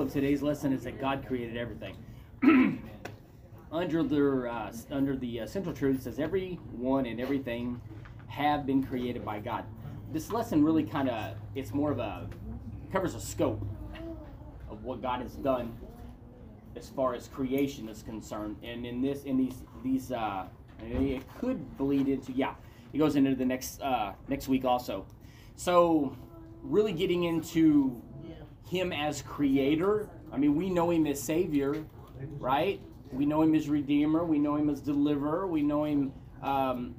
title of today's lesson is that God created everything. under the uh, under the uh, central truth says everyone and everything have been created by God. This lesson really kind of it's more of a covers a scope of what God has done as far as creation is concerned, and in this in these these uh, it could bleed into yeah it goes into the next uh, next week also. So really getting into him as creator. I mean, we know him as savior, right? We know him as redeemer. We know him as deliverer. We know him um,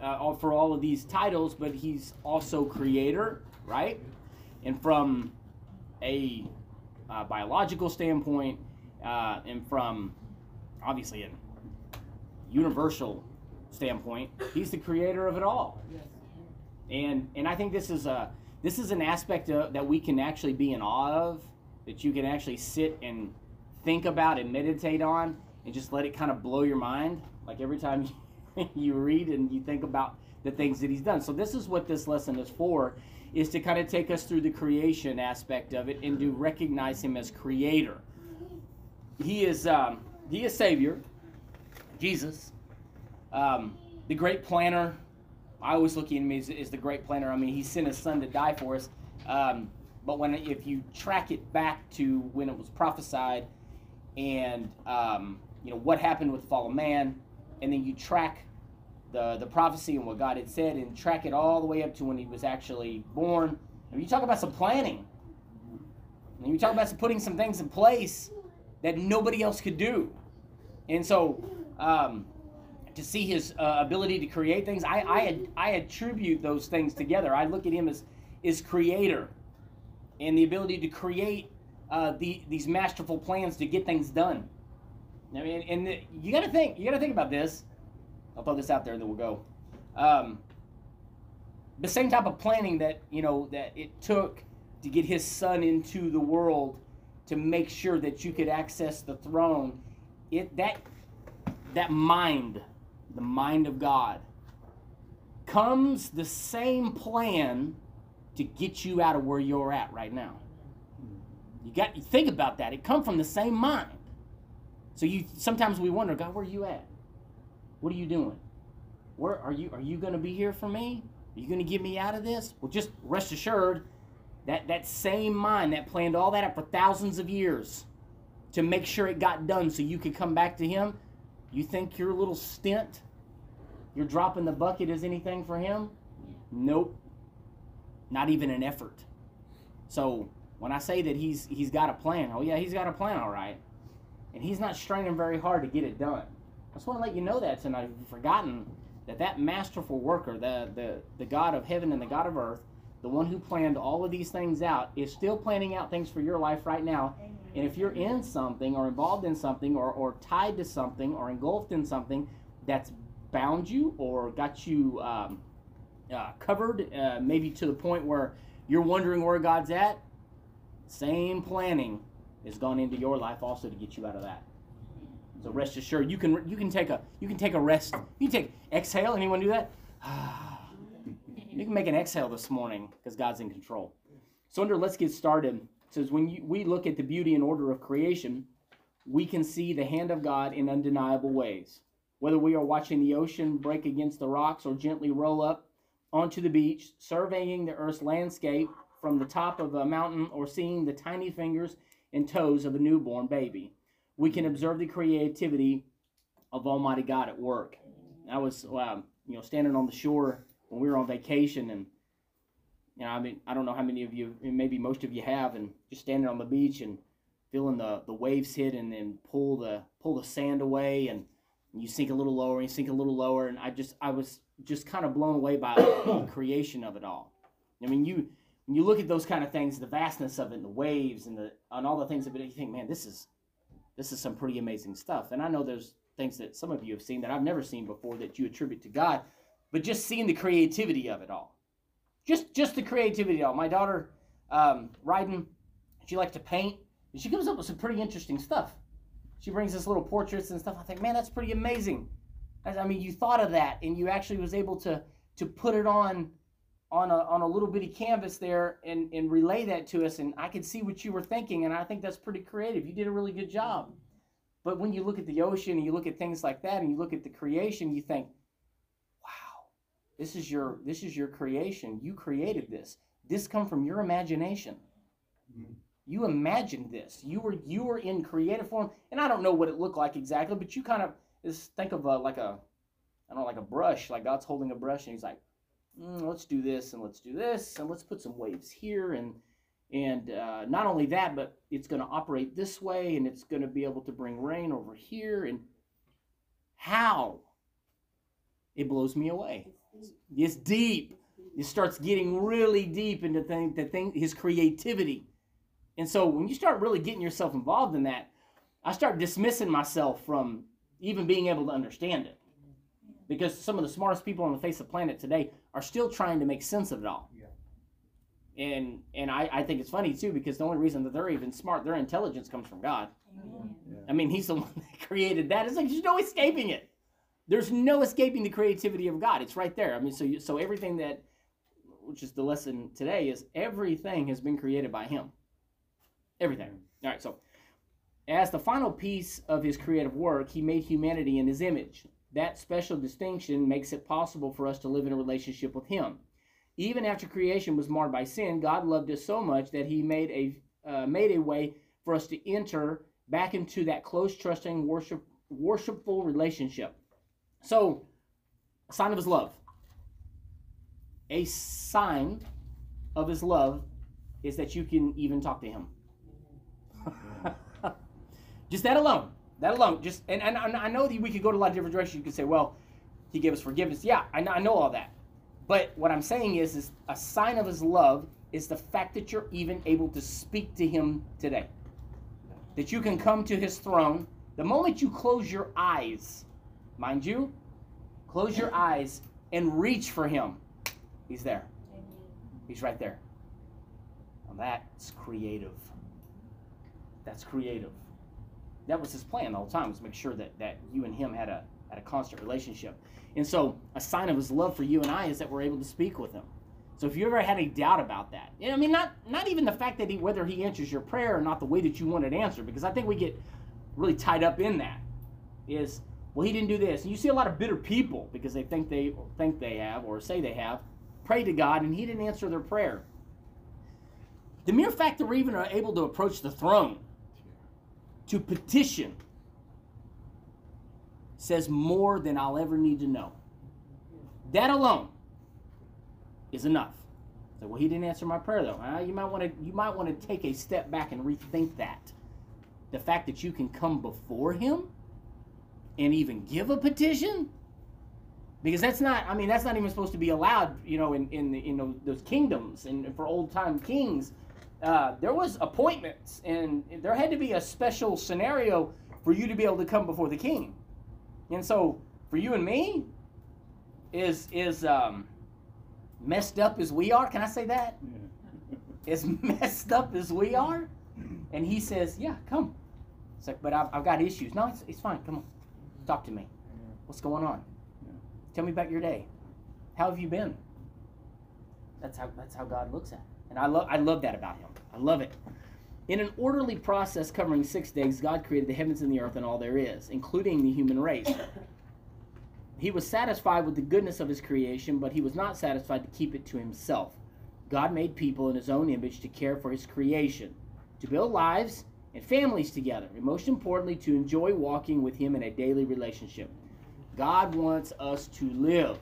uh, for all of these titles, but he's also creator, right? And from a uh, biological standpoint, uh, and from obviously a universal standpoint, he's the creator of it all. And and I think this is a this is an aspect of, that we can actually be in awe of, that you can actually sit and think about and meditate on, and just let it kind of blow your mind. Like every time you read and you think about the things that he's done. So this is what this lesson is for, is to kind of take us through the creation aspect of it and to recognize him as creator. He is um, he is Savior, Jesus, um, the great planner, I always look at him as, as the great planner. I mean, he sent his son to die for us. Um, but when if you track it back to when it was prophesied, and um, you know what happened with the fall of man, and then you track the the prophecy and what God had said, and track it all the way up to when he was actually born. And you talk about some planning, and you talk about some putting some things in place that nobody else could do, and so. Um, to see his uh, ability to create things. I, I, I attribute those things together. I look at him as is creator and the ability to create uh, the, these masterful plans to get things done. I mean, and the, you got to think. You got to think about this. I'll throw this out there, and then we'll go. Um, the same type of planning that you know that it took to get his son into the world to make sure that you could access the throne. It that that mind the mind of God, comes the same plan to get you out of where you're at right now. You got to think about that. It come from the same mind. So you sometimes we wonder, God, where are you at? What are you doing? Where are you? Are you going to be here for me? Are you going to get me out of this? Well, just rest assured that that same mind that planned all that up for thousands of years to make sure it got done so you could come back to Him. You think your little stint you're dropping the bucket as anything for him? Nope. Not even an effort. So when I say that he's he's got a plan, oh yeah, he's got a plan, all right. And he's not straining very hard to get it done. I just want to let you know that tonight. You've forgotten that that masterful worker, the, the, the God of heaven and the God of earth, the one who planned all of these things out, is still planning out things for your life right now. And if you're in something or involved in something or, or tied to something or engulfed in something that's bound you or got you um, uh, covered, uh, maybe to the point where you're wondering where God's at, same planning has gone into your life also to get you out of that. So rest assured, you can you can take a you can take a rest. You take exhale. Anyone do that? you can make an exhale this morning because God's in control. So under let's get started. It says when you, we look at the beauty and order of creation, we can see the hand of God in undeniable ways. Whether we are watching the ocean break against the rocks or gently roll up onto the beach, surveying the Earth's landscape from the top of a mountain, or seeing the tiny fingers and toes of a newborn baby, we can observe the creativity of Almighty God at work. I was, um, you know, standing on the shore when we were on vacation, and you know, I mean, I don't know how many of you, maybe most of you have, and just standing on the beach and feeling the, the waves hit and then pull the pull the sand away and you sink a little lower, and you sink a little lower, and I just I was just kind of blown away by the creation of it all. I mean, you when you look at those kind of things, the vastness of it, and the waves, and the and all the things of it, you think, man, this is this is some pretty amazing stuff. And I know there's things that some of you have seen that I've never seen before that you attribute to God, but just seeing the creativity of it all, just just the creativity of it all. My daughter, um, Ryden, she likes to paint, and she comes up with some pretty interesting stuff she brings us little portraits and stuff. I think, man, that's pretty amazing. I mean, you thought of that, and you actually was able to to put it on on a, on a little bitty canvas there and, and relay that to us and i could see what you were thinking and i think that's pretty creative you did a really good job but when you look at the ocean and you look at things like that and you look at the creation you think wow this is your this is your creation you created this this come from your imagination mm-hmm. You imagined this. You were you were in creative form and i don't know what it looked like exactly but you kind of just think of a, like a i don't know like a brush like god's holding a brush and he's like mm, let's do this and let's do this and let's put some waves here and and uh, not only that but it's going to operate this way and it's going to be able to bring rain over here and how? It blows me away. It's deep. It starts getting really deep into thing, the thing his creativity and so when you start really getting yourself involved in that i start dismissing myself from even being able to understand it because some of the smartest people on the face of the planet today are still trying to make sense of it all. Yeah. And and I, I think it's funny too because the only reason that they're even smart, their intelligence comes from God. Yeah. I mean, He's the one that created that. It's like there's no escaping it. There's no escaping the creativity of God. It's right there. I mean, so you, so everything that, which is the lesson today, is everything has been created by Him. Everything. All right. So, as the final piece of His creative work, He made humanity in His image. That special distinction makes it possible for us to live in a relationship with Him. Even after creation was marred by sin, God loved us so much that He made a uh, made a way for us to enter back into that close, trusting, worship, worshipful relationship. So, a sign of His love. A sign of His love is that you can even talk to Him. Just that alone. That alone, just and, and I know that we could go to a lot of different directions. You could say, well, he gave us forgiveness. Yeah, I know, I know all that. But what I'm saying is, is a sign of his love is the fact that you're even able to speak to him today. That you can come to his throne. The moment you close your eyes, mind you, close your eyes and reach for him. He's there. He's right there. Now that's creative. That's creative that was his plan all the time was make sure that that you and him had a had a constant relationship. And so a sign of his love for you and I is that we're able to speak with him. So if you ever had any doubt about that, I mean, not not even the fact that he whether he answers your prayer or not the way that you want it answered, because I think we get really tied up in that. Is well, he didn't do this, and you see a lot of bitter people because they think they think they have or say they have prayed to God and He didn't answer their prayer. The mere fact that we're even able to approach the throne to petition says more than I'll ever need to know. That alone is enough. So, well, he didn't answer my prayer though. You might want to you might want to take a step back and rethink that. The fact that you can come before him and even give a petition, because that's not. I mean, that's not even supposed to be allowed. You know, in in, in those kingdoms and for old time kings uh, there was appointments, and there had to be a special scenario for you to be able to come before the king. And so, for you and me, is is um, messed up as we are. Can I say that? Yeah. as messed up as we are, and he says, "Yeah, come." It's like, but I've, I've got issues. No, it's, it's fine. Come on, talk to me. What's going on? Tell me about your day. How have you been? That's how that's how God looks at it. And I love I love that about him. I love it. In an orderly process covering six days, God created the heavens and the earth and all there is, including the human race. He was satisfied with the goodness of his creation, but he was not satisfied to keep it to himself. God made people in his own image to care for his creation, to build lives and families together, and most importantly, to enjoy walking with him in a daily relationship. God wants us to live.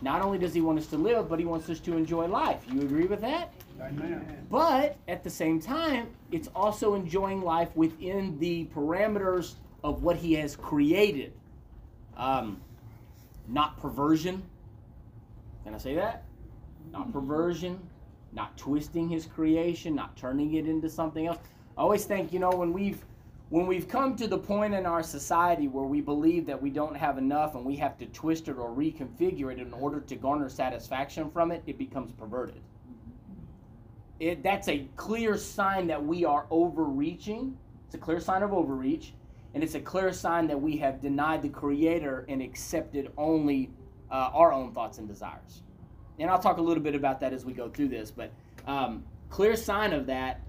Not only does he want us to live, but he wants us to enjoy life. You agree with that? Amen. But at the same time, it's also enjoying life within the parameters of what he has created. Um, not perversion. Can I say that? Not perversion, not twisting his creation, not turning it into something else. I always think, you know, when we've when we've come to the point in our society where we believe that we don't have enough and we have to twist it or reconfigure it in order to garner satisfaction from it, it becomes perverted. It, that's a clear sign that we are overreaching. It's a clear sign of overreach. And it's a clear sign that we have denied the Creator and accepted only uh, our own thoughts and desires. and I'll talk a little bit about that as we go through this, but um, clear sign of that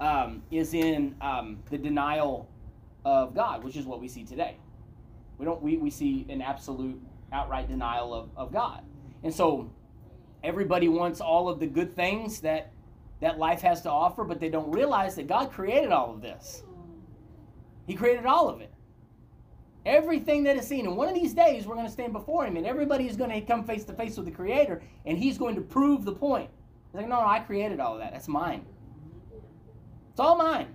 um, is in um, the denial of God, which is what we see today. We don't we, we see an absolute outright denial of, of God. And so everybody wants all of the good things that that life has to offer, but they don't realize that God created all of this. He created all of it. Everything that is seen. And one of these days, we're going to stand before Him, and everybody is going to come face to face with the Creator, and He's going to prove the point. He's like, no, no, I created all of that. That's mine. It's all mine.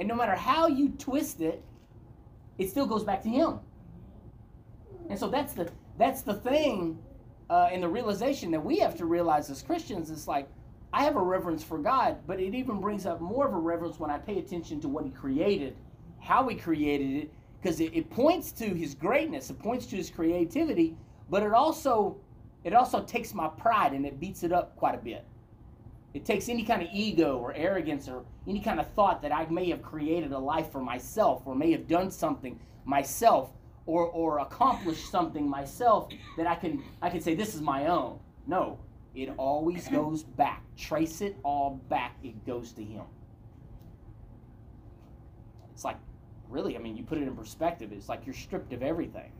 And no matter how you twist it, it still goes back to Him. And so that's the that's the thing, uh, and the realization that we have to realize as Christians. It's like I have a reverence for God, but it even brings up more of a reverence when I pay attention to what He created, how He created it, because it, it points to His greatness, it points to His creativity, but it also it also takes my pride and it beats it up quite a bit. It takes any kind of ego or arrogance or any kind of thought that I may have created a life for myself or may have done something myself or, or accomplished something myself that I can I can say this is my own. No, it always goes back. Trace it all back. It goes to him. It's like really, I mean, you put it in perspective, it's like you're stripped of everything,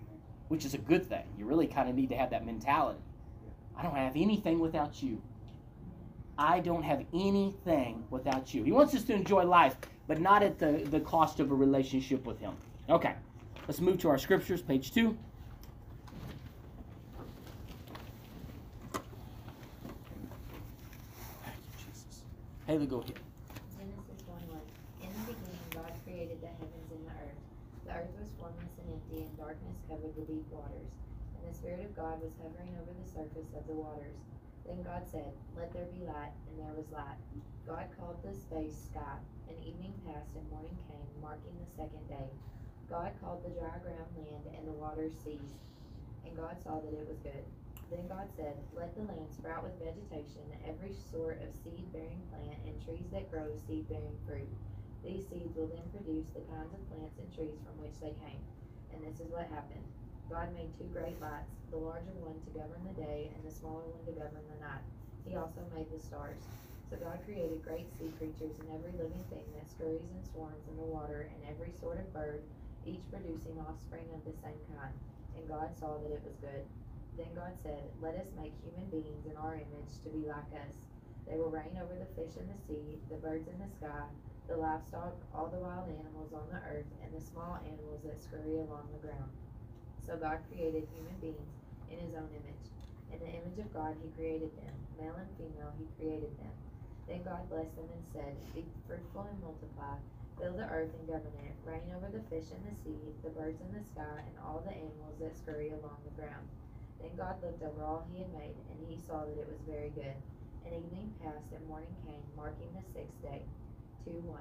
which is a good thing. You really kind of need to have that mentality. I don't have anything without you. I don't have anything without you. He wants us to enjoy life, but not at the, the cost of a relationship with Him. Okay, let's move to our scriptures, page 2. Haley, go ahead. Genesis 1 1. In the beginning, God created the heavens and the earth. The earth was formless and empty, and darkness covered the deep waters. And the Spirit of God was hovering over the surface of the waters. Then God said, Let there be light, and there was light. God called the space sky. And evening passed, and morning came, marking the second day. God called the dry ground land, and the waters ceased. And God saw that it was good. Then God said, Let the land sprout with vegetation, every sort of seed bearing plant, and trees that grow seed bearing fruit. These seeds will then produce the kinds of plants and trees from which they came. And this is what happened. God made two great lights, the larger one to govern the day, and the smaller one to govern the night. He also made the stars. So God created great sea creatures and every living thing that scurries and swarms in the water, and every sort of bird, each producing offspring of the same kind. And God saw that it was good. Then God said, Let us make human beings in our image to be like us. They will reign over the fish in the sea, the birds in the sky, the livestock, all the wild animals on the earth, and the small animals that scurry along the ground. So God created human beings in his own image. In the image of God he created them. Male and female he created them. Then God blessed them and said, Be fruitful and multiply. Fill the earth and govern it. Reign over the fish in the sea, the birds in the sky, and all the animals that scurry along the ground. Then God looked over all he had made, and he saw that it was very good. And evening passed, and morning came, marking the sixth day. 2 1.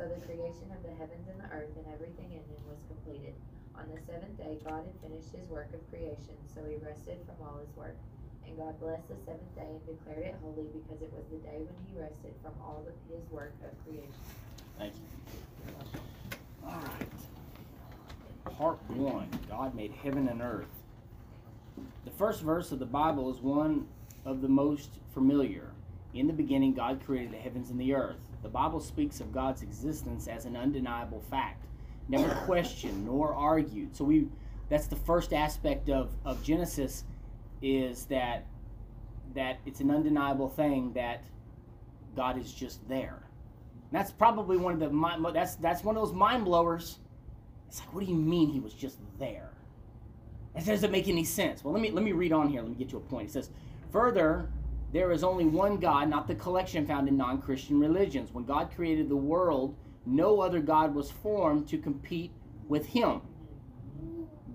So the creation of the heavens and the earth and everything in them was completed. On the seventh day, God had finished his work of creation, so he rested from all his work. And God blessed the seventh day and declared it holy because it was the day when he rested from all of his work of creation. Thank you. All right. Part one God made heaven and earth. The first verse of the Bible is one of the most familiar. In the beginning, God created the heavens and the earth. The Bible speaks of God's existence as an undeniable fact, never questioned nor argued. So we that's the first aspect of, of Genesis is that that it's an undeniable thing that God is just there. And that's probably one of the mind, that's that's one of those mind blowers. It's like, what do you mean he was just there? That doesn't make any sense. Well, let me let me read on here. Let me get to a point. It says, further, there is only one God, not the collection found in non-Christian religions. When God created the world, no other God was formed to compete with him.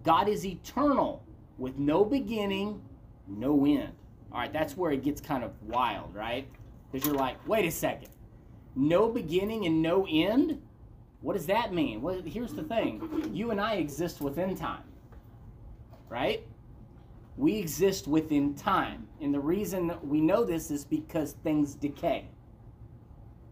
God is eternal, with no beginning, no end. All right, that's where it gets kind of wild, right? Because you're like, wait a second, no beginning and no end? What does that mean? Well, here's the thing you and I exist within time, right? We exist within time. And the reason we know this is because things decay.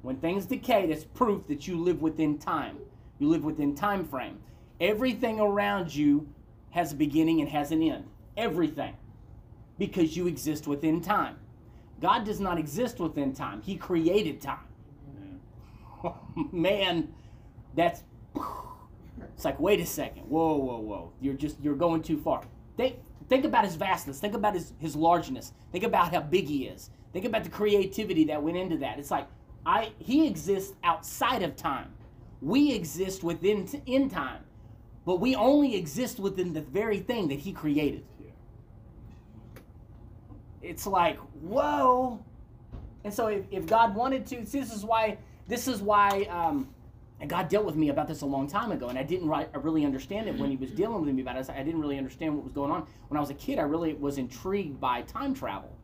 When things decay, that's proof that you live within time. You live within time frame. Everything around you has a beginning and has an end. Everything. because you exist within time. God does not exist within time. He created time. Man, that's it's like wait a second. Whoa, whoa, whoa. You're just you're going too far. Think think about his vastness. Think about his his largeness. Think about how big he is. Think about the creativity that went into that. It's like I he exists outside of time. We exist within in time. But we only exist within the very thing that he created. It's like, whoa. And so if, if God wanted to, see, this is why this is why um, God dealt with me about this a long time ago, and I didn't I really understand it when He was dealing with me about it. I didn't really understand what was going on. When I was a kid, I really was intrigued by time travel,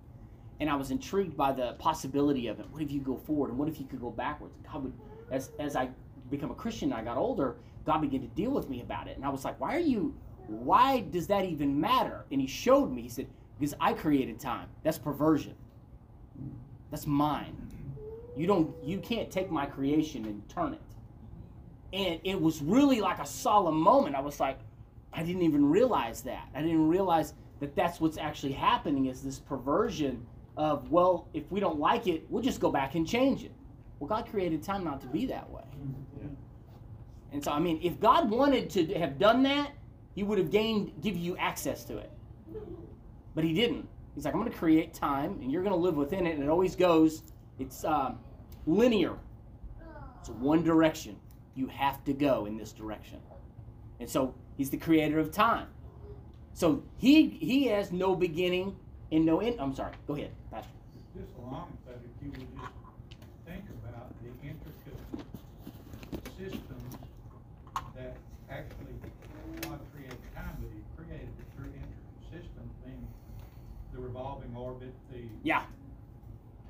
and I was intrigued by the possibility of it. What if you go forward, and what if you could go backwards? God would, as as I become a Christian, and I got older. God began to deal with me about it, and I was like, "Why are you? Why does that even matter?" And He showed me. He said, "Because I created time. That's perversion. That's mine. You don't. You can't take my creation and turn it." and it was really like a solemn moment. I was like, I didn't even realize that. I didn't realize that that's what's actually happening is this perversion of, well, if we don't like it, we'll just go back and change it. Well, God created time not to be that way. Yeah. And so, I mean, if God wanted to have done that, He would have gained, give you access to it. But He didn't. He's like, I'm going to create time, and you're going to live within it, and it always goes, it's um, linear. It's one direction you have to go in this direction. And so he's the creator of time. So he he has no beginning and no end. I'm sorry. Go ahead. Just along with that, if you would just think about the intricate systems that actually God created time, but he created it through intricate systems, being the revolving orbit, the yeah,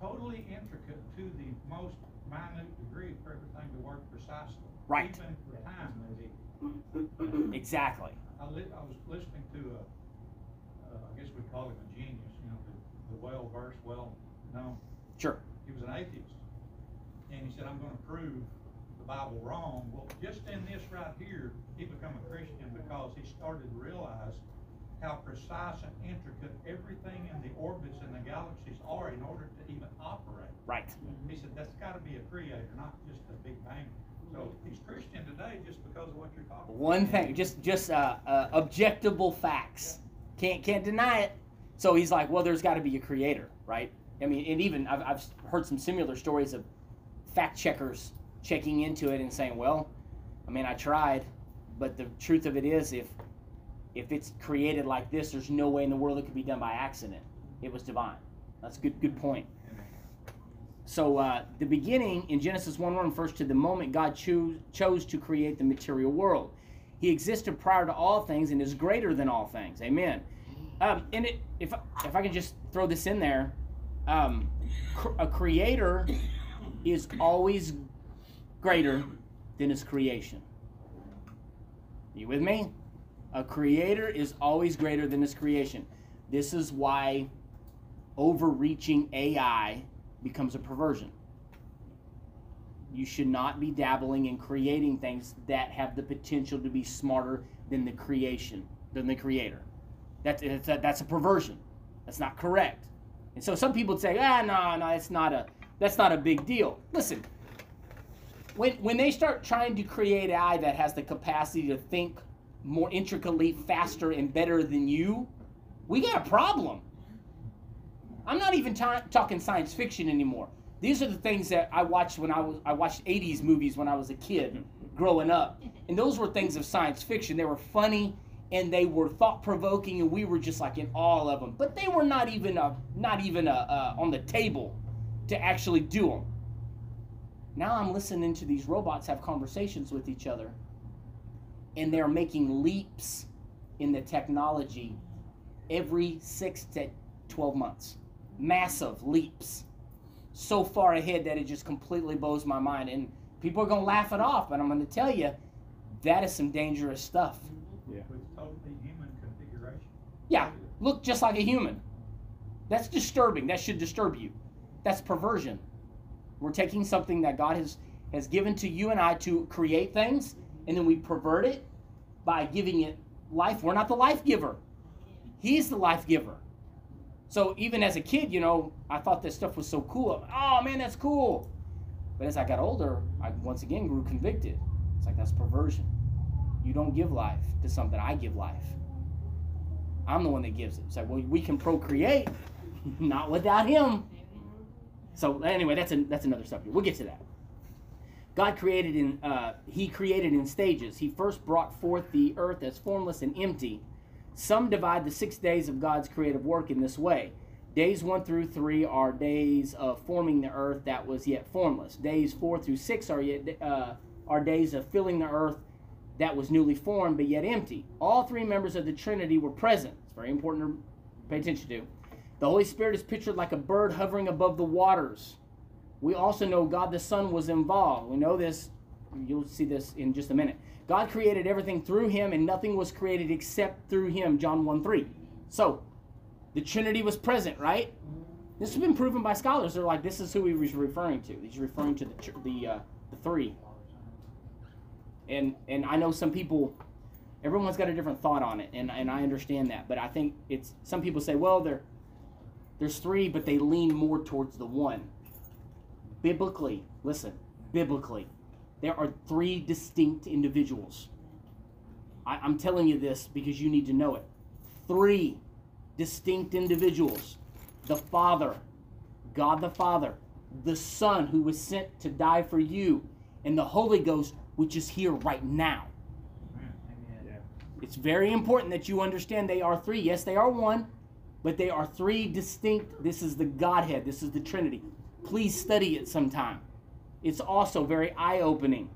totally intricate to the most minute degree for everything to work precisely. Right. Even for time, maybe. Exactly. I li- I was listening to a, uh, I guess we'd call him a genius, you know, the, the well versed, well known. Sure. He was an atheist. And he said, I'm gonna prove the Bible wrong. Well, just in this right here, he became a Christian because he started to realize how precise and intricate everything in the orbits and the galaxies are in order to even operate. Right. He said, that's gotta be a creator, not just a big bang. So he's Christian today just because of what you're talking. About. One thing, just just uh, uh, objectable facts. Can't can't deny it. So he's like, well, there's got to be a creator, right? I mean, and even I've, I've heard some similar stories of fact checkers checking into it and saying, well, I mean, I tried, but the truth of it is, if if it's created like this, there's no way in the world it could be done by accident. It was divine. That's a good good point. So uh, the beginning in Genesis 1 1 refers to the moment God choose, chose to create the material world. He existed prior to all things and is greater than all things. Amen. Um, and it, if, if I can just throw this in there, um, cr- a creator is always greater than his creation. You with me? A creator is always greater than his creation. This is why overreaching AI becomes a perversion. You should not be dabbling in creating things that have the potential to be smarter than the creation, than the creator. That's, that's, a, that's a perversion. That's not correct. And so some people say, ah, no, no, that's not a, that's not a big deal. Listen, when, when they start trying to create AI that has the capacity to think more intricately, faster, and better than you, we got a problem. I'm not even talking science fiction anymore. These are the things that I watched when I was I watched 80s movies when I was a kid growing up. And those were things of science fiction. They were funny and they were thought provoking and we were just like in awe of them. But they were not even a, not even a, uh, on the table to actually do them. Now I'm listening to these robots have conversations with each other and they're making leaps in the technology every 6 to 12 months massive leaps so far ahead that it just completely blows my mind. And people are going to laugh it off, but I'm going to tell you that is some dangerous stuff. Yeah. With totally human configuration. Yeah, look just like a human. That's disturbing. That should disturb you. That's perversion. We're taking something that God has, has given to you and I to create things, and then we pervert it by giving it life. We're not the life giver, He's the life giver. So even as a kid, you know, I thought this stuff was so cool. Oh man, that's cool. But as I got older, I once again grew convicted. It's like that's perversion. You don't give life to something. I give life. I'm the one that gives it. Like, well, we can procreate, not without him. So anyway, that's a, that's another subject. We'll get to that. God created in uh, He created in stages. He first brought forth the earth as formless and empty. Some divide the six days of God's creative work in this way. Days one through three are days of forming the earth that was yet formless. Days four through six are yet uh, are days of filling the earth that was newly formed but yet empty. All three members of the Trinity were present. It's very important to pay attention to. The Holy Spirit is pictured like a bird hovering above the waters. We also know God the Son was involved. We know this. You'll see this in just a minute. God created everything through him, and nothing was created except through him. John 1 3. So, the Trinity was present, right? This has been proven by scholars. They're like, this is who he was referring to. He's referring to the the, uh, the three. And and I know some people, everyone's got a different thought on it, and, and I understand that. But I think it's some people say, well, there, there's three, but they lean more towards the one biblically, listen, biblically, there are three distinct individuals. I, am telling you this because you need to know it. Three distinct individuals the Father, God the Father, the Son who was sent to die for you, and the Holy Ghost, which is here right now. Amen. It's very important that you understand they are three. Yes, they are one, but they are three distinct. This is the Godhead, this is the Trinity please study it sometime. It's also very eye opening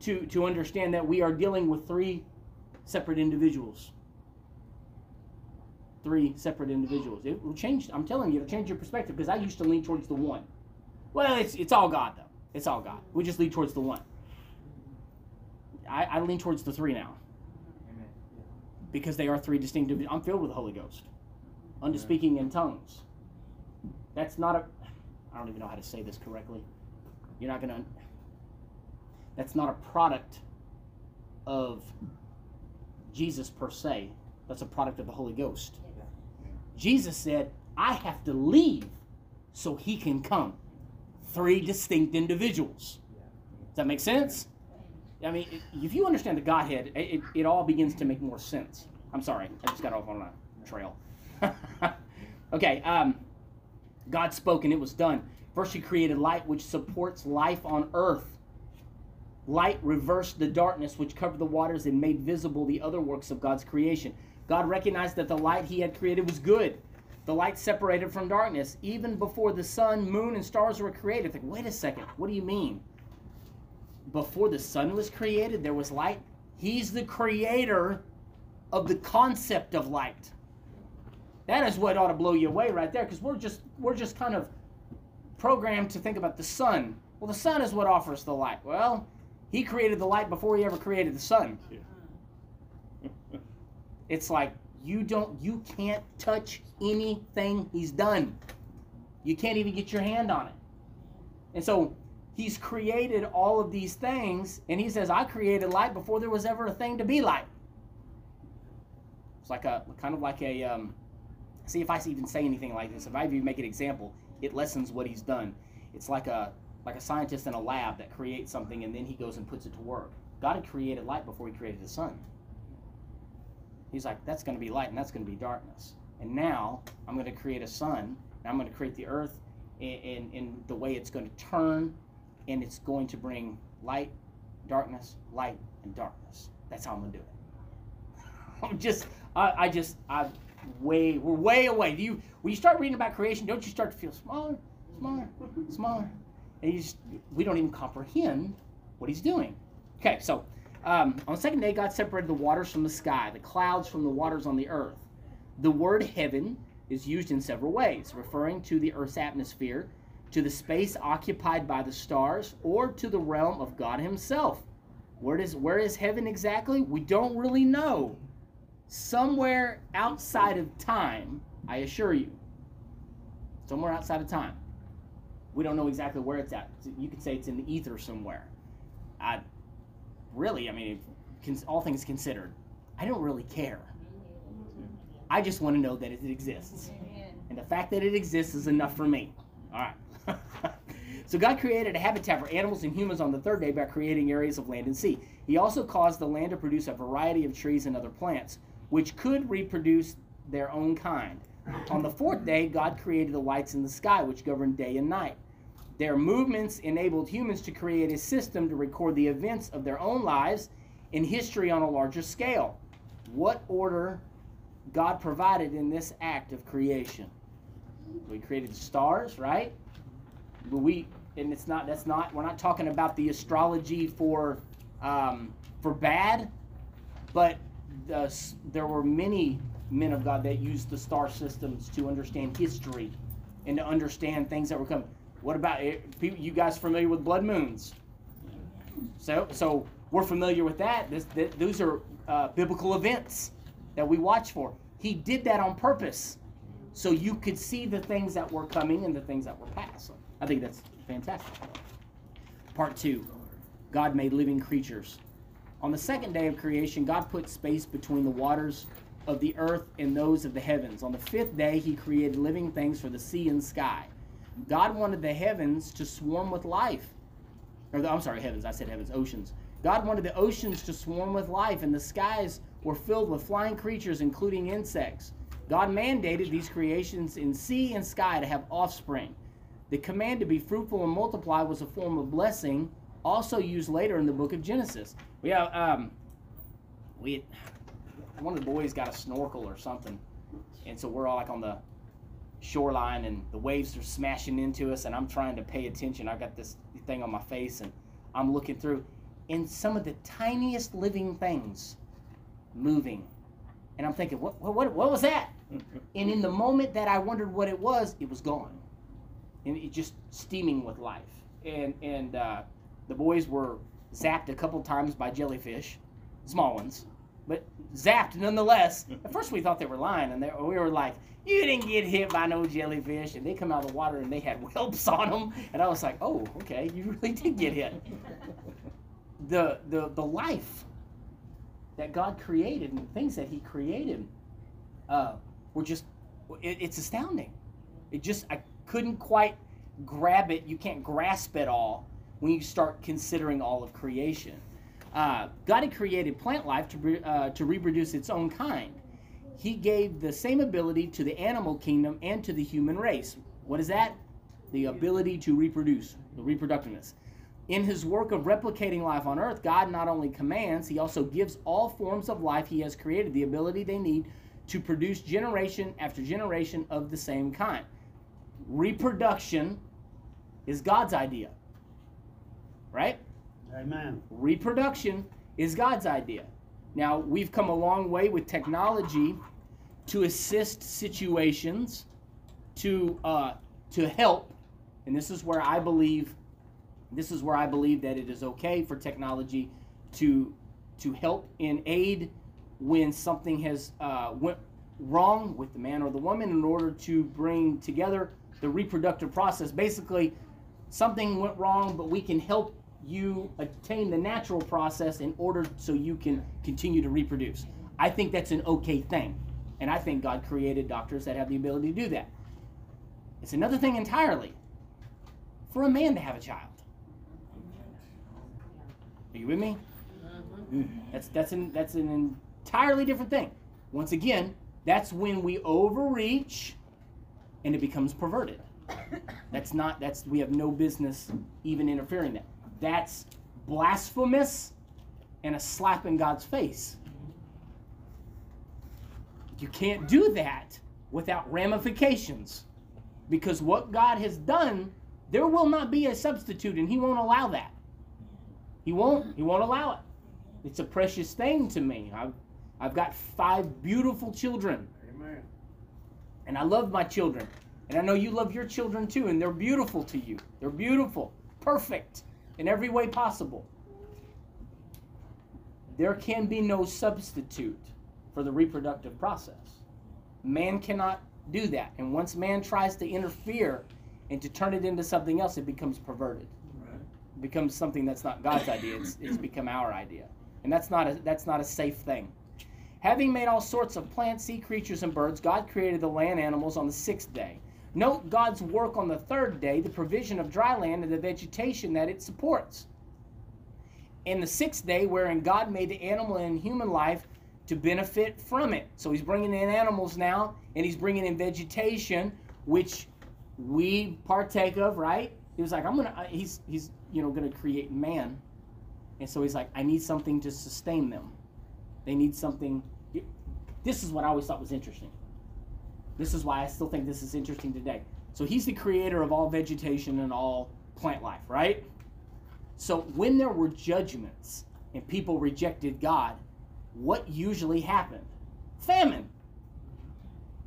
to, to understand that we are dealing with three separate individuals. Three separate individuals. It will change, I'm telling you, it'll change your perspective because I used to lean towards the one. Well, it's, it's all God, though. It's all God. We just lean towards the one. I, I lean towards the three now. Amen. Because they are three distinct. I'm filled with the Holy Ghost. Unto speaking in tongues. That's not a I don't even know how to say this correctly. You're not going to. That's not a product of Jesus per se. That's a product of the Holy Ghost. Jesus said, I have to leave so he can come. Three distinct individuals. Does that make sense? I mean, if you understand the Godhead, it, it all begins to make more sense. I'm sorry, I just got off on a trail. okay, um, God spoke and it was done. First, He created light, which supports life on earth. Light reversed the darkness which covered the waters and made visible the other works of God's creation. God recognized that the light He had created was good. The light separated from darkness even before the sun, moon, and stars were created. Think, wait a second, what do you mean? Before the sun was created, there was light? He's the creator of the concept of light. That is what ought to blow you away right there, because we're just we're just kind of programmed to think about the sun. Well, the sun is what offers the light. Well, he created the light before he ever created the sun. it's like you don't you can't touch anything he's done. You can't even get your hand on it. And so he's created all of these things and he says I created light before there was ever a thing to be light. It's like a kind of like a um, See if I even say anything like this. If I even make an example, it lessens what he's done. It's like a like a scientist in a lab that creates something and then he goes and puts it to work. God had created light before he created the sun. He's like, that's going to be light and that's going to be darkness. And now I'm going to create a sun and I'm going to create the earth in, in, in the way it's going to turn and it's going to bring light, darkness, light, and darkness. That's how I'm to do it. I'm just, I, I just, I way we're way away. Do you when you start reading about creation, don't you start to feel smaller, smaller, smaller, and you just we don't even comprehend what he's doing. Okay, so um, on the second day, God separated the waters from the sky, the clouds from the waters on the earth. The word heaven is used in several ways, referring to the earth's atmosphere, to the space occupied by the stars, or to the realm of God Himself. Where is where is heaven exactly? We don't really know somewhere outside of time, I assure you. Somewhere outside of time. We don't know exactly where it's at. You could say it's in the ether somewhere. I really, I mean, all things considered, I don't really care. I just want to know that it exists. And the fact that it exists is enough for me. All right. so God created a habitat for animals and humans on the third day by creating areas of land and sea. He also caused the land to produce a variety of trees and other plants, which could reproduce their own kind. On the fourth day, God created the lights in the sky, which govern day and night. Their movements enabled humans to create a system to record the events of their own lives in history on a larger scale. What order God provided in this act of creation? We created stars, right? But we, and it's not. That's not. We're not talking about the astrology for um, for bad, but the, there were many men of God that used the star systems to understand history and to understand things that were coming. What about eh, you guys familiar with blood moons? So, so we're familiar with that. This, this those are uh, biblical events that we watch for. He did that on purpose, so you could see the things that were coming and the things that were past. I think that's fantastic. Part two, God made living creatures. On the second day of creation, God put space between the waters of the earth and those of the heavens. On the fifth day, He created living things for the sea and sky. God wanted the heavens to swarm with life. Or the, I'm sorry, heavens. I said heavens, oceans. God wanted the oceans to swarm with life, and the skies were filled with flying creatures, including insects. God mandated these creations in sea and sky to have offspring. The command to be fruitful and multiply was a form of blessing, also used later in the book of Genesis. We have, um, we, one of the boys got a snorkel or something, and so we're all like on the shoreline and the waves are smashing into us and I'm trying to pay attention. I got this thing on my face and I'm looking through and some of the tiniest living things moving. And I'm thinking, what, what, what was that? and in the moment that I wondered what it was, it was gone. And it just steaming with life. And, and uh, the boys were zapped a couple times by jellyfish, small ones but zapped nonetheless. At first, we thought they were lying, and they, we were like, "You didn't get hit by no jellyfish." And they come out of the water and they had whelps on them, and I was like, "Oh, okay, you really did get hit." the the the life that God created and the things that He created uh, were just it, it's astounding. It just I couldn't quite grab it. You can't grasp it all when you start considering all of creation. Uh, God had created plant life to, uh, to reproduce its own kind. He gave the same ability to the animal kingdom and to the human race. What is that? The ability to reproduce, the reproductiveness. In his work of replicating life on earth, God not only commands, he also gives all forms of life he has created the ability they need to produce generation after generation of the same kind. Reproduction is God's idea. Right? Amen. Reproduction is God's idea. Now, we've come a long way with technology to assist situations, to uh, to help, and this is where I believe, this is where I believe that it is okay for technology to to help and aid when something has uh, went wrong with the man or the woman in order to bring together the reproductive process. Basically, something went wrong, but we can help you attain the natural process in order so you can continue to reproduce. I think that's an okay thing. And I think God created doctors that have the ability to do that. It's another thing entirely for a man to have a child. Are you with me? Mm-hmm. That's that's an that's an entirely different thing. Once again, that's when we overreach and it becomes perverted. That's not that's we have no business even interfering that. That's blasphemous and a slap in God's face. You can't do that without ramifications. Because what God has done, there will not be a substitute, and He won't allow that. He won't. He won't allow it. It's a precious thing to me. I've, I've got five beautiful children. And I love my children. And I know you love your children too, and they're beautiful to you. They're beautiful, perfect in every way possible. There can be no substitute for the reproductive process. Man cannot do that. And once man tries to interfere and to turn it into something else, it becomes perverted. It becomes something that's not God's idea. It's, it's become our idea. And that's not a, that's not a safe thing. Having made all sorts of plants, sea creatures, and birds, God created the land animals on the sixth day. Note God's work on the third day, the provision of dry land and the vegetation that it supports. And the sixth day, wherein God made the animal and human life to benefit from it. So he's bringing in animals now, and he's bringing in vegetation, which we partake of, right? He was like, I'm gonna. uh, He's he's you know gonna create man, and so he's like, I need something to sustain them. They need something. This is what I always thought was interesting. This is why I still think this is interesting today. So he's the creator of all vegetation and all plant life, right? So when there were judgments and people rejected God, what usually happened? Famine.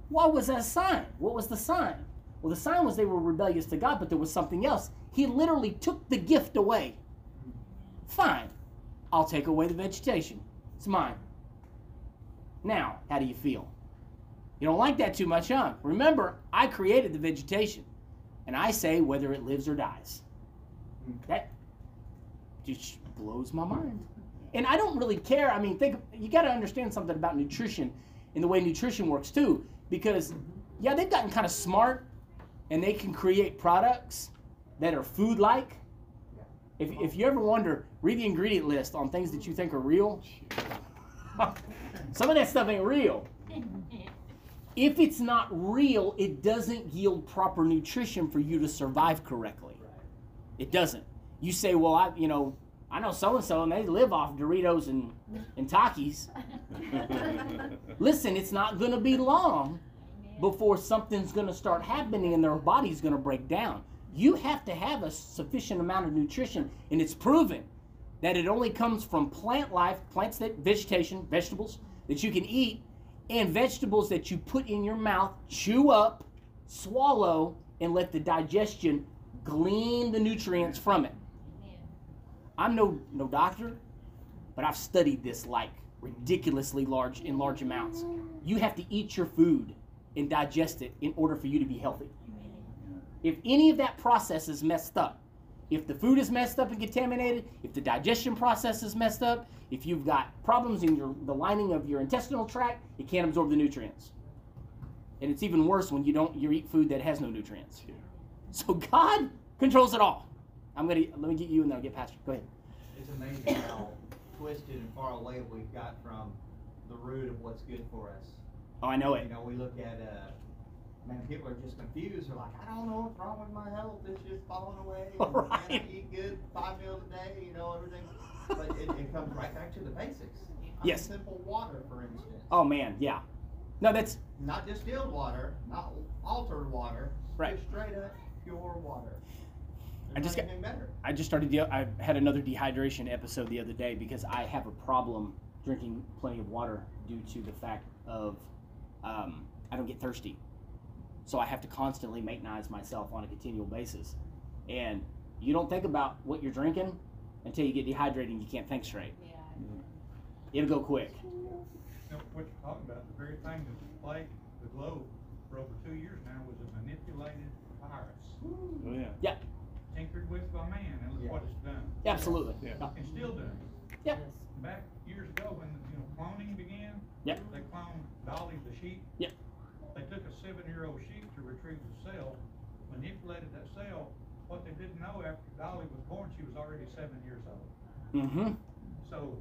What was that sign? What was the sign? Well, the sign was they were rebellious to God, but there was something else. He literally took the gift away. Fine, I'll take away the vegetation. It's mine. Now, how do you feel? You don't like that too much, huh? Remember, I created the vegetation, and I say whether it lives or dies. That just blows my mind. And I don't really care. I mean, think you got to understand something about nutrition and the way nutrition works too, because yeah, they've gotten kind of smart, and they can create products that are food-like. If, if you ever wonder, read the ingredient list on things that you think are real. Some of that stuff ain't real. If it's not real, it doesn't yield proper nutrition for you to survive correctly. It doesn't. You say, well, I, you know, I know so and so, and they live off Doritos and, and Takis. Listen, it's not going to be long before something's going to start happening and their body's going to break down. You have to have a sufficient amount of nutrition, and it's proven that it only comes from plant life, plants that vegetation, vegetables that you can eat, and vegetables that you put in your mouth, chew up, swallow, and let the digestion glean the nutrients from it. I'm no no doctor, but I've studied this like ridiculously large in large amounts. You have to eat your food and digest it in order for you to be healthy. If any of that process is messed up, if the food is messed up and contaminated, if the digestion process is messed up, if you've got problems in your the lining of your intestinal tract, it can't absorb the nutrients. And it's even worse when you don't you eat food that has no nutrients. So God controls it all. I'm gonna let me get you and then I'll get Pastor. Go ahead. It's amazing how twisted and far away we've got from the root of what's good for us. Oh, I know it. You know, we look at, uh, man, people are just confused. They're like, I don't know what's wrong with my health. It's just falling away. And Right. I eat good five meals a day, you know, everything. But it, it comes right back to the basics. I mean, Yes. Simple water, for instance. Oh man, yeah. No, that's Not distilled water, not altered water. Right. Just straight up pure water. I just got- better. I just started. de- I had another dehydration episode the other day because I have a problem drinking plenty of water due to the fact of um, I don't get thirsty, so I have to constantly maintenance myself on a continual basis. And you don't think about what you're drinking until you get dehydrated and you can't think straight. Yeah. Mm-hmm. It'll go quick. You know, what you're talking about, the very thing that's plagued the globe for over two years now was a manipulated virus. Oh, yeah. Yeah, Tinkered with by man, and look what it's done. absolutely. Yeah. And still doing. Yeah. Back years ago when, you know, cloning began. Yep. They cloned Dolly the sheep. Yep. They took a seven-year-old sheep to retrieve the cell, manipulated that cell. What they didn't know after Dolly was born, she was already seven years old. Mm-hmm. So,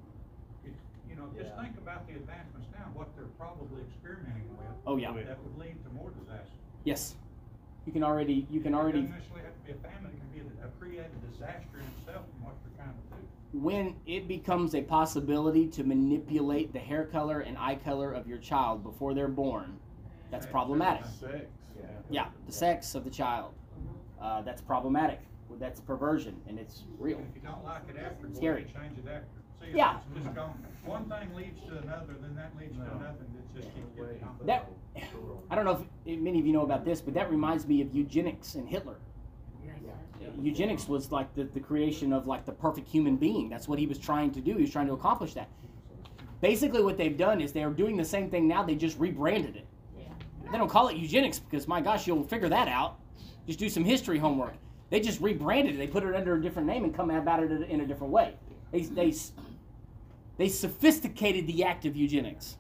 it's, you know, just Yeah. think about the advancements now, what they're probably experimenting with. Oh yeah. That would lead to more disaster. Yes. You can already. You can already. It doesn't necessarily have to be a family, it can be a, a created disaster in itself from what you're trying to do. when it becomes a possibility to manipulate the hair color and eye color of your child before they're born, that's problematic. Sex. Yeah, the sex of the child, uh, that's problematic. Well, That's perversion, and it's real. And if you don't like it after, go Scary. ahead change it after. See, Yeah. it's just gone, one thing leads to another, then that leads to No. another, and it just keeps getting complicated. That I don't know if, if many of you know about this, but that reminds me of eugenics and Hitler. Eugenics was like the, the creation of like the perfect human being. That's what he was trying to do. He was trying to accomplish that. Basically, what they've done is they're doing the same thing now. They just rebranded it. They don't call it eugenics because my gosh, you'll figure that out. Just do some history homework. They just rebranded it. They put it under a different name and come about it in a different way. They they they sophisticated the act of eugenics.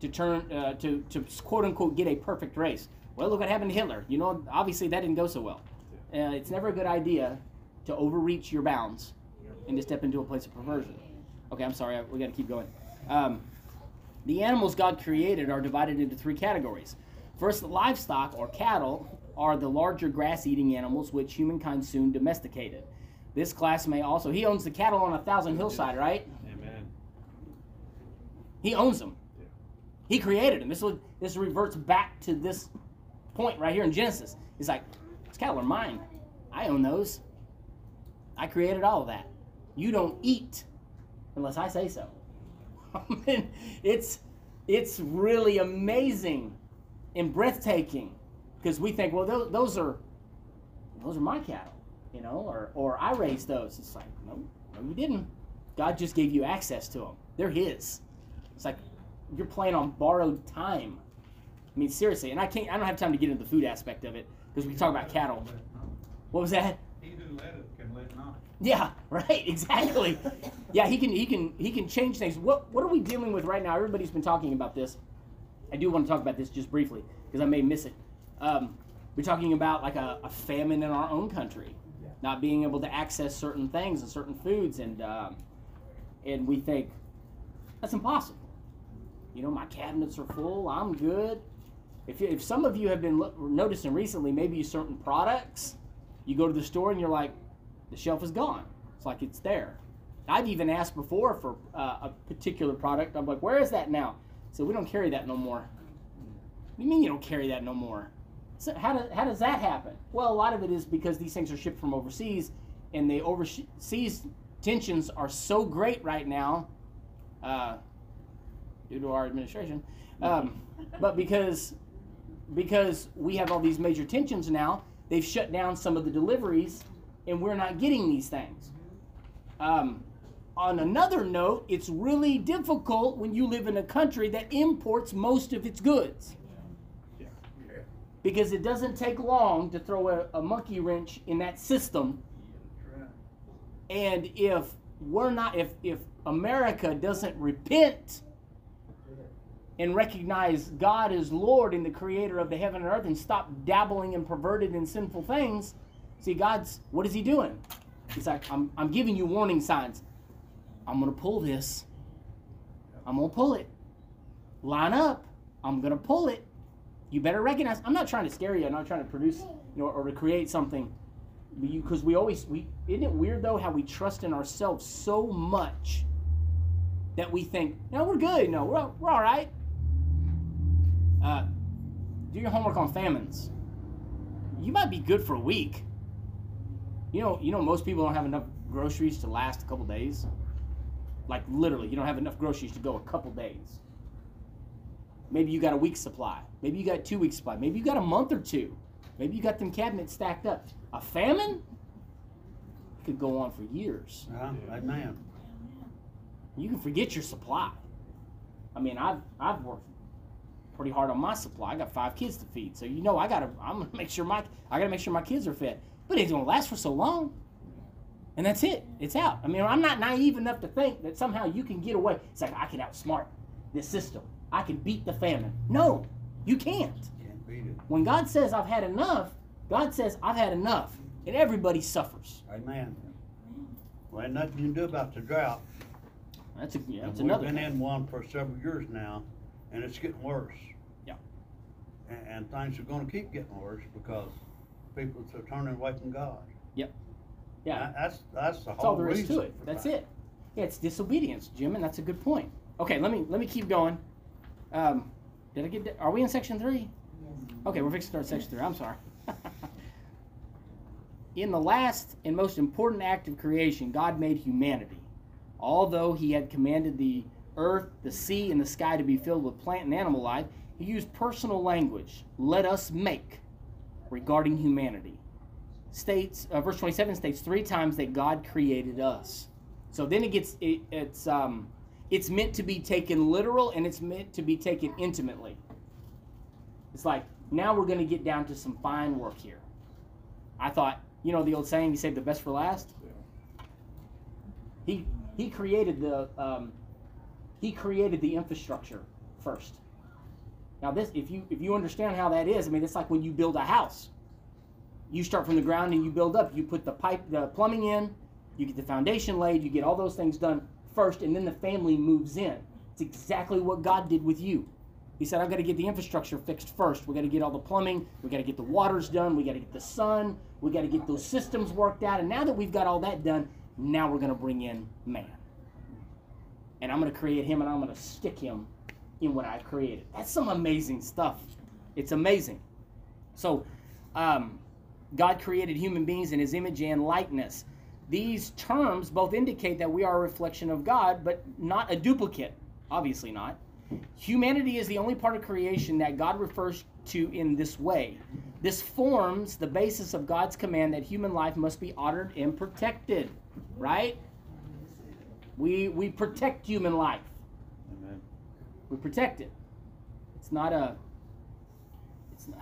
to turn uh, to to quote unquote get a perfect race. Well, look what happened to Hitler. You know, obviously that didn't go so well. Uh, it's never a good idea to overreach your bounds and to step into a place of perversion. Okay, I'm sorry. We got to keep going. Um, the animals God created are divided into three categories. First, the livestock or cattle are the larger grass-eating animals which humankind soon domesticated. This class may also he owns the cattle on a thousand hillside, right? Amen. He owns them. He created them. This was, this reverts back to this point right here in Genesis. He's like, these cattle are mine. I own those. I created all of that. You don't eat unless I say so. Mean, it's it's really amazing and breathtaking because we think, well, those, those are those are my cattle, you know, or or I raised those. It's like, no, no, you didn't. God just gave you access to them. They're His. It's like you're playing on borrowed time. I mean, seriously, and I can't. I don't have time to get into the food aspect of it because we can talk about cattle. What was that? He who letteth can let not. Yeah, right. Exactly. Yeah, he can. He can. He can change things. What What are we dealing with right now? Everybody's been talking about this. I do want to talk about this just briefly because I may miss it. Um, we're talking about like a, a famine in our own country, not being able to access certain things and certain foods, and um, and we think that's impossible. You know, my cabinets are full. I'm good. If, you, if some of you have been lo- noticing recently, maybe certain products, you go to the store and you're like, the shelf is gone. It's like it's there. I've even asked before for uh, a particular product. I'm like, where is that now? So we don't carry that no more. What do you mean you don't carry that no more? So how, do, how does that happen? Well, a lot of it is because these things are shipped from overseas, and the overseas tensions are so great right now, uh, due to our administration. Um, but because because we have all these major tensions now, they've shut down some of the deliveries, and we're not getting these things. Um, on another note, it's really difficult when you live in a country that imports most of its goods. Because it doesn't take long to throw a, a monkey wrench in that system. And if we're not, if, if America doesn't repent and recognize God as Lord and the creator of the heaven and earth and stop dabbling in perverted and sinful things, see, God's, what is He doing? He's like, I'm, I'm giving you warning signs. I'm going to pull this. I'm going to pull it. Line up. I'm going to pull it. You better recognize. I'm not trying to scare you. I'm not trying to produce you know, or to create something. Because we always, we isn't it weird though how we trust in ourselves so much that we think, no, we're good. No, we're, we're all right. Uh, do your homework on famines. You might be good for a week. You know, you know, most people don't have enough groceries to last a couple days. Like literally, you don't have enough groceries to go a couple days. Maybe you got a week's supply. Maybe you got two weeks supply. Maybe you got a month or two. Maybe you got them cabinets stacked up. A famine could go on for years. Uh, amen. You can forget your supply. I mean, I've I've worked pretty hard on my supply. I got five kids to feed, so you know I gotta I'm gonna make sure my I gotta make sure my kids are fed. But it's gonna last for so long, and that's it. It's out. I mean, I'm not naive enough to think that somehow you can get away. It's like I can outsmart this system. I can beat the famine. No, you can't. Can't beat it. When God says I've had enough, God says I've had enough, and everybody suffers. Amen. Well, ain't nothing you can do about the drought. That's a yeah, that's We've another. been thing. in one for several years now, and it's getting worse. Yeah. And, and things are gonna keep getting worse because people to turning away from God. Yep. Yeah. That- That's, that's the That's all whole there is reason. to it. That's that. it. Yeah, it's disobedience, Jim, and that's a good point. Okay, let me let me keep going. Um, did I get? Are we in section three? Okay, we're fixing to start section three. I'm sorry. in the last and most important act of creation, God made humanity. Although He had commanded the earth, the sea, and the sky to be filled with plant and animal life, He used personal language. Let us make regarding humanity. States uh, verse 27 states three times that god created us. So then it gets it, it's um it's meant to be taken literal and it's meant to be taken intimately. It's like now we're going to get down to some fine work here. I thought you know the old saying you save the best for last he he created the um, he created the infrastructure first Now this, if you if you understand how that is, I mean, it's like when you build a house. You start from the ground and you build up. You put the pipe, the plumbing in, you get the foundation laid, you get all those things done first, and then the family moves in. It's exactly what God did with you. He said, I've got to get the infrastructure fixed first. We've got to get all the plumbing. We've got to get the waters done. We've got to get the sun. We've got to get those systems worked out. And now that we've got all that done, now we're going to bring in man. And I'm going to create him and I'm going to stick him in what I've created. That's some amazing stuff. It's amazing. So, um, God created human beings in his image and likeness. These terms both indicate that we are a reflection of God, but not a duplicate. Obviously, not. Humanity is the only part of creation that God refers to in this way. This forms the basis of God's command that human life must be honored and protected, right? We, we protect human life. Amen. We protect it. It's not a it's not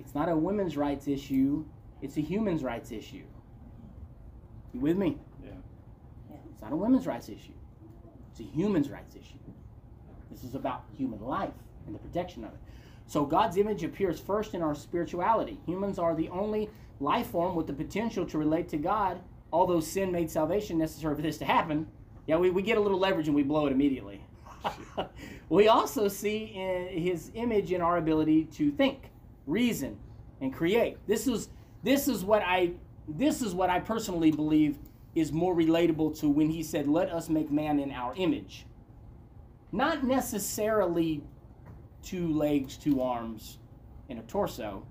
it's not a women's rights issue, it's a human's rights issue. You with me? Yeah. It's not a women's rights issue. It's a human's rights issue. This is about human life and the protection of it. So God's image appears first in our spirituality. Humans are the only life form with the potential to relate to God, although sin made salvation necessary for this to happen. Yeah, we, we get a little leverage and we blow it immediately. we also see in his image in our ability to think, reason, and create. This is this is what I this is what I personally believe is more relatable to when he said, Let us make man in our image. Not necessarily two legs, two arms, and a torso.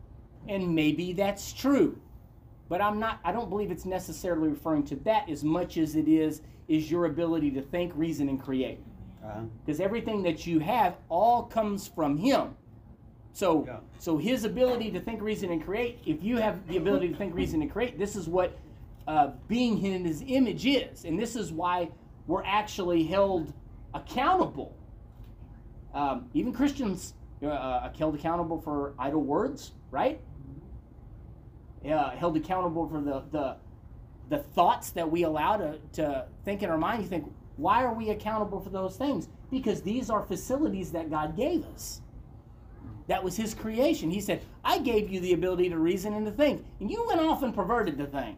And maybe that's true. But I'm not I don't believe it's necessarily referring to that as much as it is is your ability to think, reason, and create. Uh-huh. Because everything that you have all comes from him. So Yeah. so his ability to think, reason, and create, if you have the ability to think, reason, and create, this is what uh, being in his image is. And this is why we're actually held accountable. Um, even Christians uh, are held accountable for idle words, right? Uh, held accountable for the, the the thoughts that we allow to, to think in our mind. You think, why are we accountable for those things? Because these are facilities that God gave us. That was His creation. He said, I gave you the ability to reason and to think. And you went off and perverted the thing.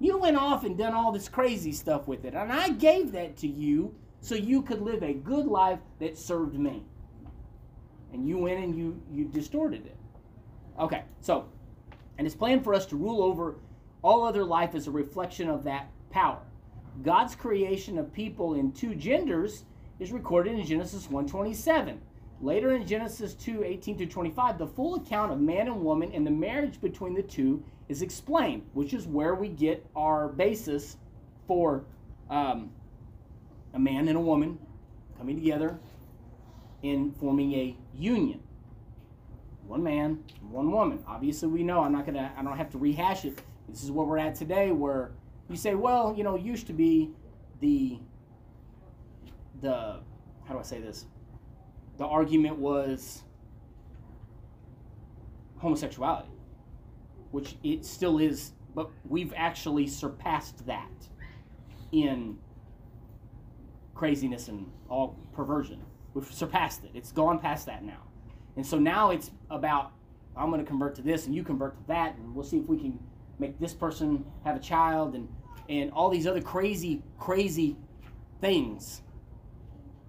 You went off and done all this crazy stuff with it. And I gave that to you so you could live a good life that served me. And you went and you, you distorted it. Okay, so, and His plan for us to rule over all other life is a reflection of that power. God's creation of people in two genders is recorded in Genesis 1:27. Later in Genesis 2:18 to 25, the full account of man and woman and the marriage between the two is explained, which is where we get our basis for um, a man and a woman coming together in forming a union. One man, one woman. Obviously, we know. I'm not gonna. I don't have to rehash it. This is where we're at today, where you say, well, you know, used to be the the how do I say this? The argument was homosexuality, which it still is, but we've actually surpassed that in craziness and all perversion. We've surpassed it. It's gone past that now. And so now it's about I'm going to convert to this and you convert to that and we'll see if we can make this person have a child and and all these other crazy crazy things.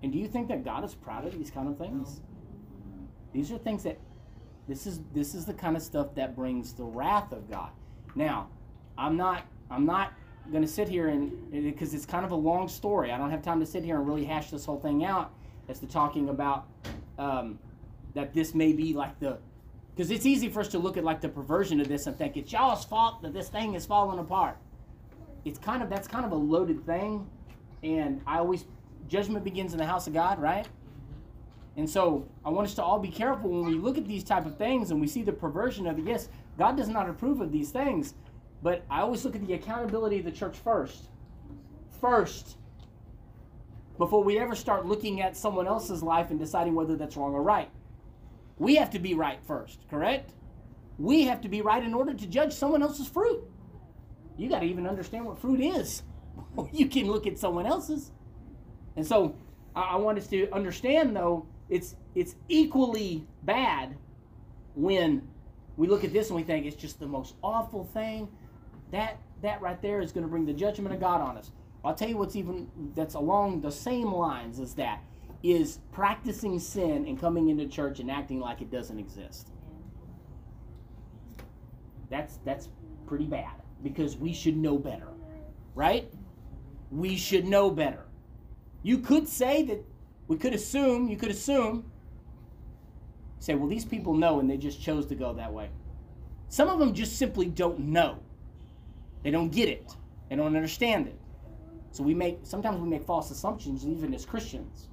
And do you think that God is proud of these kind of things? These are things that this is this is the kind of stuff that brings the wrath of God. Now, I'm not I'm not going to sit here and because it's kind of a long story. I don't have time to sit here and really hash this whole thing out as to talking about um, that this may be like the because it's easy for us to look at like the perversion of this and think it's y'all's fault that this thing is falling apart. It's kind of that's kind of a loaded thing, and I always judgment begins in the house of God, right? And so I want us to all be careful when we look at these type of things and we see the perversion of it. Yes, God does not approve of these things, but I always look at the accountability of the church first. First, before we ever start looking at someone else's life and deciding whether that's wrong or right. We have to be right first, correct? We have to be right in order to judge someone else's fruit. You got to even understand what fruit is. you can look at someone else's. And so I, I want us to understand though, it's it's equally bad when we look at this and we think it's just the most awful thing. That that right there is going to bring the judgment of God on us. I'll tell you what's even that's along the same lines as that is practicing sin and coming into church and acting like it doesn't exist. That's that's pretty bad because we should know better. Right? We should know better. You could say that we could assume, you could assume say, well, these people know and they just chose to go that way. Some of them just simply don't know. They don't get it. They don't understand it. So we make sometimes we make false assumptions even as Christians.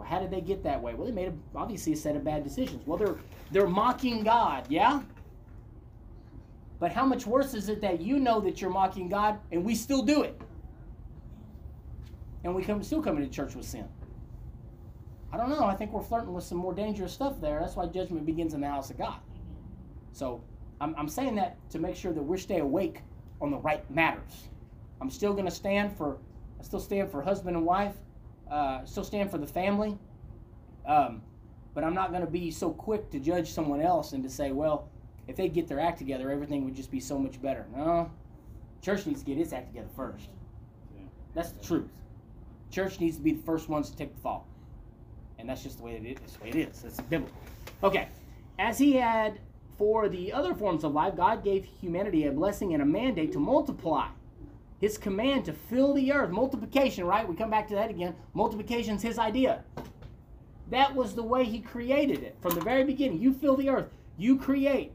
Well, how did they get that way? Well, they made a, obviously a set of bad decisions. Well, they're they're mocking God, yeah. But how much worse is it that you know that you're mocking God and we still do it, and we come still come into church with sin? I don't know. I think we're flirting with some more dangerous stuff there. That's why judgment begins in the house of God. So I'm, I'm saying that to make sure that we stay awake on the right matters. I'm still going to stand for, I still stand for husband and wife, uh, still stand for the family. Um, but I'm not going to be so quick to judge someone else and to say, well, if they get their act together, everything would just be so much better. No, church needs to get its act together first. That's the truth. Church needs to be the first ones to take the fall. And that's just the way it is. That's the way it is. That's biblical. Okay. As he had for the other forms of life, God gave humanity a blessing and a mandate to multiply. His command to fill the earth, multiplication, right? We come back to that again. Multiplication is his idea. That was the way he created it from the very beginning. You fill the earth, you create.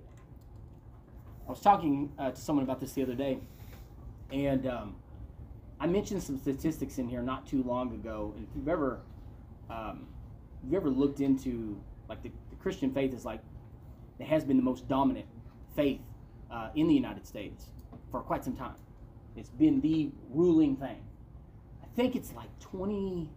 I was talking uh, to someone about this the other day, and um, I mentioned some statistics in here not too long ago. And if you've ever, um, if you ever looked into like the, the Christian faith is like it has been the most dominant faith uh, in the United States for quite some time. It's been the ruling thing. I think it's like 20,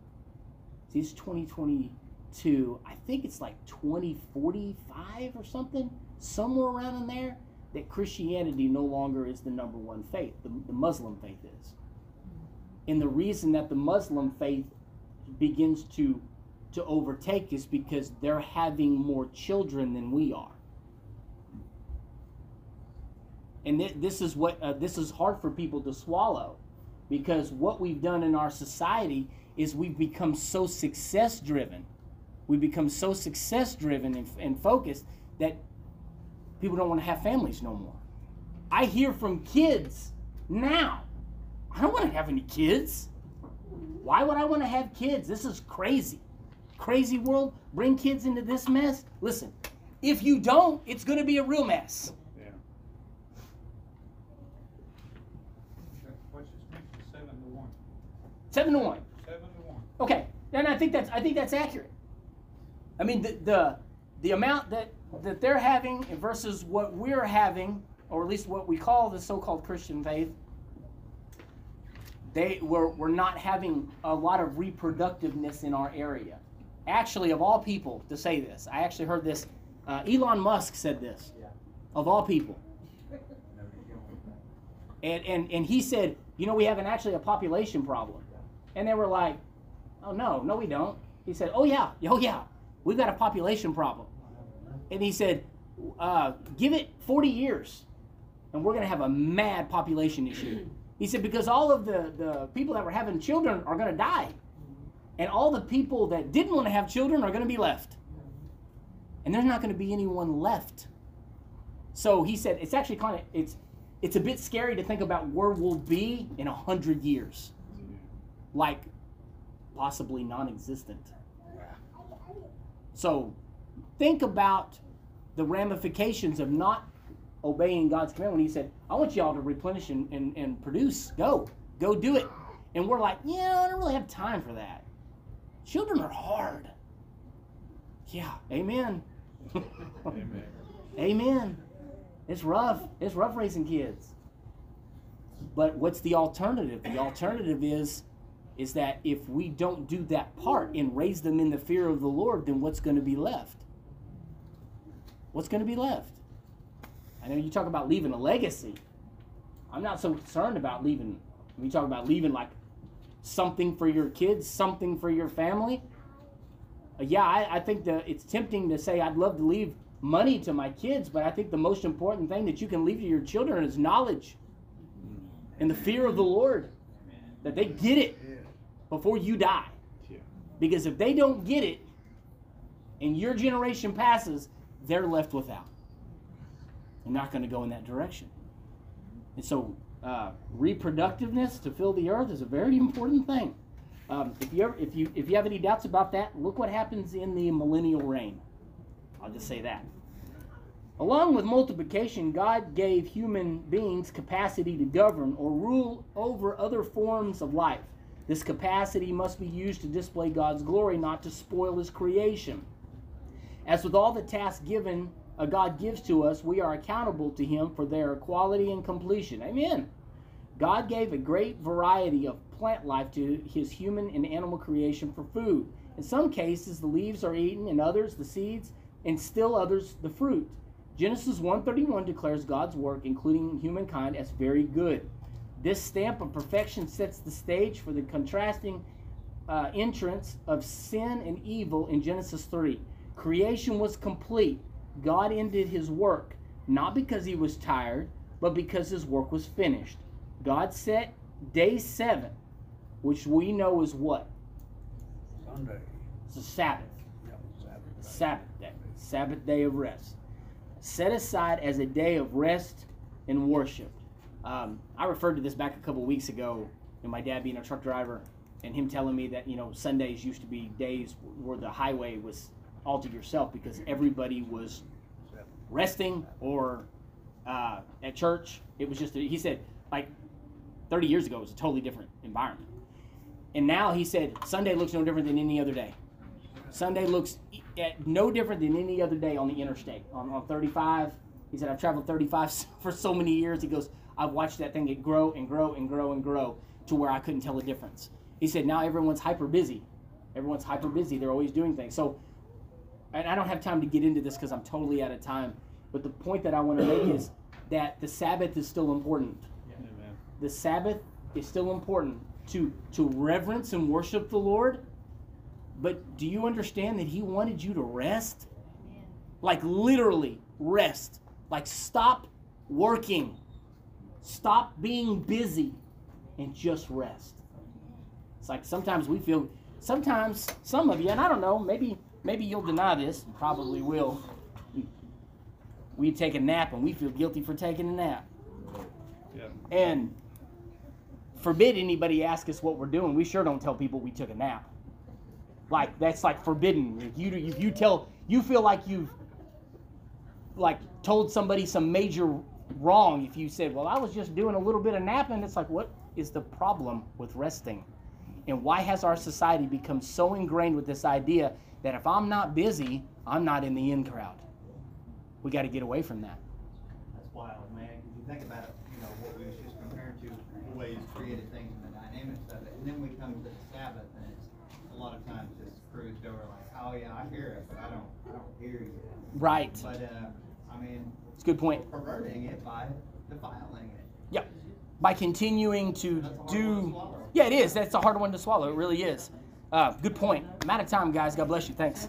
see, it's 2022. I think it's like 2045 or something, somewhere around in there, that Christianity no longer is the number one faith. The, the Muslim faith is. Mm-hmm. And the reason that the Muslim faith begins to to overtake is because they're having more children than we are. And th- this is what uh, this is hard for people to swallow because what we've done in our society is we've become so success driven. We become so success driven and, and focused that people don't want to have families no more. I hear from kids now, I don't want to have any kids. Why would I want to have kids? This is crazy crazy world, bring kids into this mess. Listen, if you don't, it's going to be a real mess. Yeah. Okay, What's this mix, seven to one? Seven to one. Seven to one. Okay, and I think that's I think that's accurate. I mean the the, the amount that that they're having versus what we're having, or at least what we call the so-called Christian faith, they we're, we're not having a lot of reproductiveness in our area. Actually, of all people to say this, I actually heard this. Uh, Elon Musk said this. Yeah. Of all people. No, you don't. And, and, and he said, you know, we have an actually a population problem. And they were like, oh, no, no, we don't. He said, oh, yeah, oh, yeah, we've got a population problem. And he said, uh, give it 40 years, and we're going to have a mad population issue. He said, because all of the, the people that were having children are going to die. And all the people that didn't want to have children are going to be left. And there's not going to be anyone left. So he said, it's actually kind of, it's, it's a bit scary to think about where we'll be in a hundred years. Like possibly non-existent. So think about the ramifications of not obeying God's command when he said, I want y'all to replenish and, and, and produce. Go. Go do it. And we're like, yeah, I don't really have time for that. Children are hard. Yeah, amen. Amen. Amen. It's rough. It's rough raising kids. But what's the alternative? The alternative is is that if we don't do that part and raise them in the fear of the Lord, then what's going to be left? What's going to be left? I know you talk about leaving a legacy. I'm not so concerned about leaving. You talk about leaving like something for your kids, something for your family. Uh, yeah, I, I think that it's tempting to say I'd love to leave money to my kids, but I think the most important thing that you can leave to your children is knowledge and the fear of the Lord. That they get it before you die. Because if they don't get it and your generation passes, they're left without. They're not going to go in that direction. And so, uh, reproductiveness to fill the earth is a very important thing. Um, if you ever, if you if you have any doubts about that, look what happens in the millennial reign. I'll just say that. Along with multiplication, God gave human beings capacity to govern or rule over other forms of life. This capacity must be used to display God's glory, not to spoil His creation. As with all the tasks given, uh, God gives to us, we are accountable to Him for their quality and completion. Amen. God gave a great variety of plant life to His human and animal creation for food. In some cases, the leaves are eaten, in others, the seeds, and still others, the fruit. Genesis 1:31 declares God's work, including humankind, as very good. This stamp of perfection sets the stage for the contrasting uh, entrance of sin and evil in Genesis 3. Creation was complete. God ended his work, not because he was tired, but because his work was finished. God set day seven, which we know is what? Sunday. It's a Sabbath. Yeah, Sabbath. Sabbath day. Sabbath day of rest. Set aside as a day of rest and worship. Um, I referred to this back a couple weeks ago, and my dad being a truck driver, and him telling me that you know Sundays used to be days where the highway was all to yourself because everybody was resting or uh, at church. It was just a, he said like 30 years ago it was a totally different environment, and now he said Sunday looks no different than any other day. Sunday looks no different than any other day on the interstate on, on 35. He said I've traveled 35 for so many years. He goes I've watched that thing get grow and grow and grow and grow to where I couldn't tell the difference. He said now everyone's hyper busy. Everyone's hyper busy. They're always doing things. So and I don't have time to get into this because I'm totally out of time. But the point that I want to make is that the Sabbath is still important. The Sabbath is still important to to reverence and worship the Lord. But do you understand that He wanted you to rest? Like literally rest. Like stop working. Stop being busy and just rest. It's like sometimes we feel sometimes some of you, and I don't know, maybe maybe you'll deny this, probably will. We take a nap and we feel guilty for taking a nap. Yeah. And forbid anybody ask us what we're doing. We sure don't tell people we took a nap. Like that's like forbidden. If you if you tell you feel like you've like told somebody some major wrong if you said, "Well, I was just doing a little bit of napping." It's like, what is the problem with resting? And why has our society become so ingrained with this idea that if I'm not busy, I'm not in the in crowd? We got to get away from that. That's wild, man, If you think about it, you know, what we was just comparing to, the way he's created things and the dynamics of it, and then we come to the Sabbath, and it's, a lot of times just cruised over like, oh yeah, I hear it, but I don't, I don't hear you. Right. But, uh, I mean, good point. perverting it by defiling it. Yep. By continuing to That's a hard one to do. Yeah, it is. That's a hard one to swallow. It really is. Uh, good point. I'm out of time, guys. God bless you. Thanks.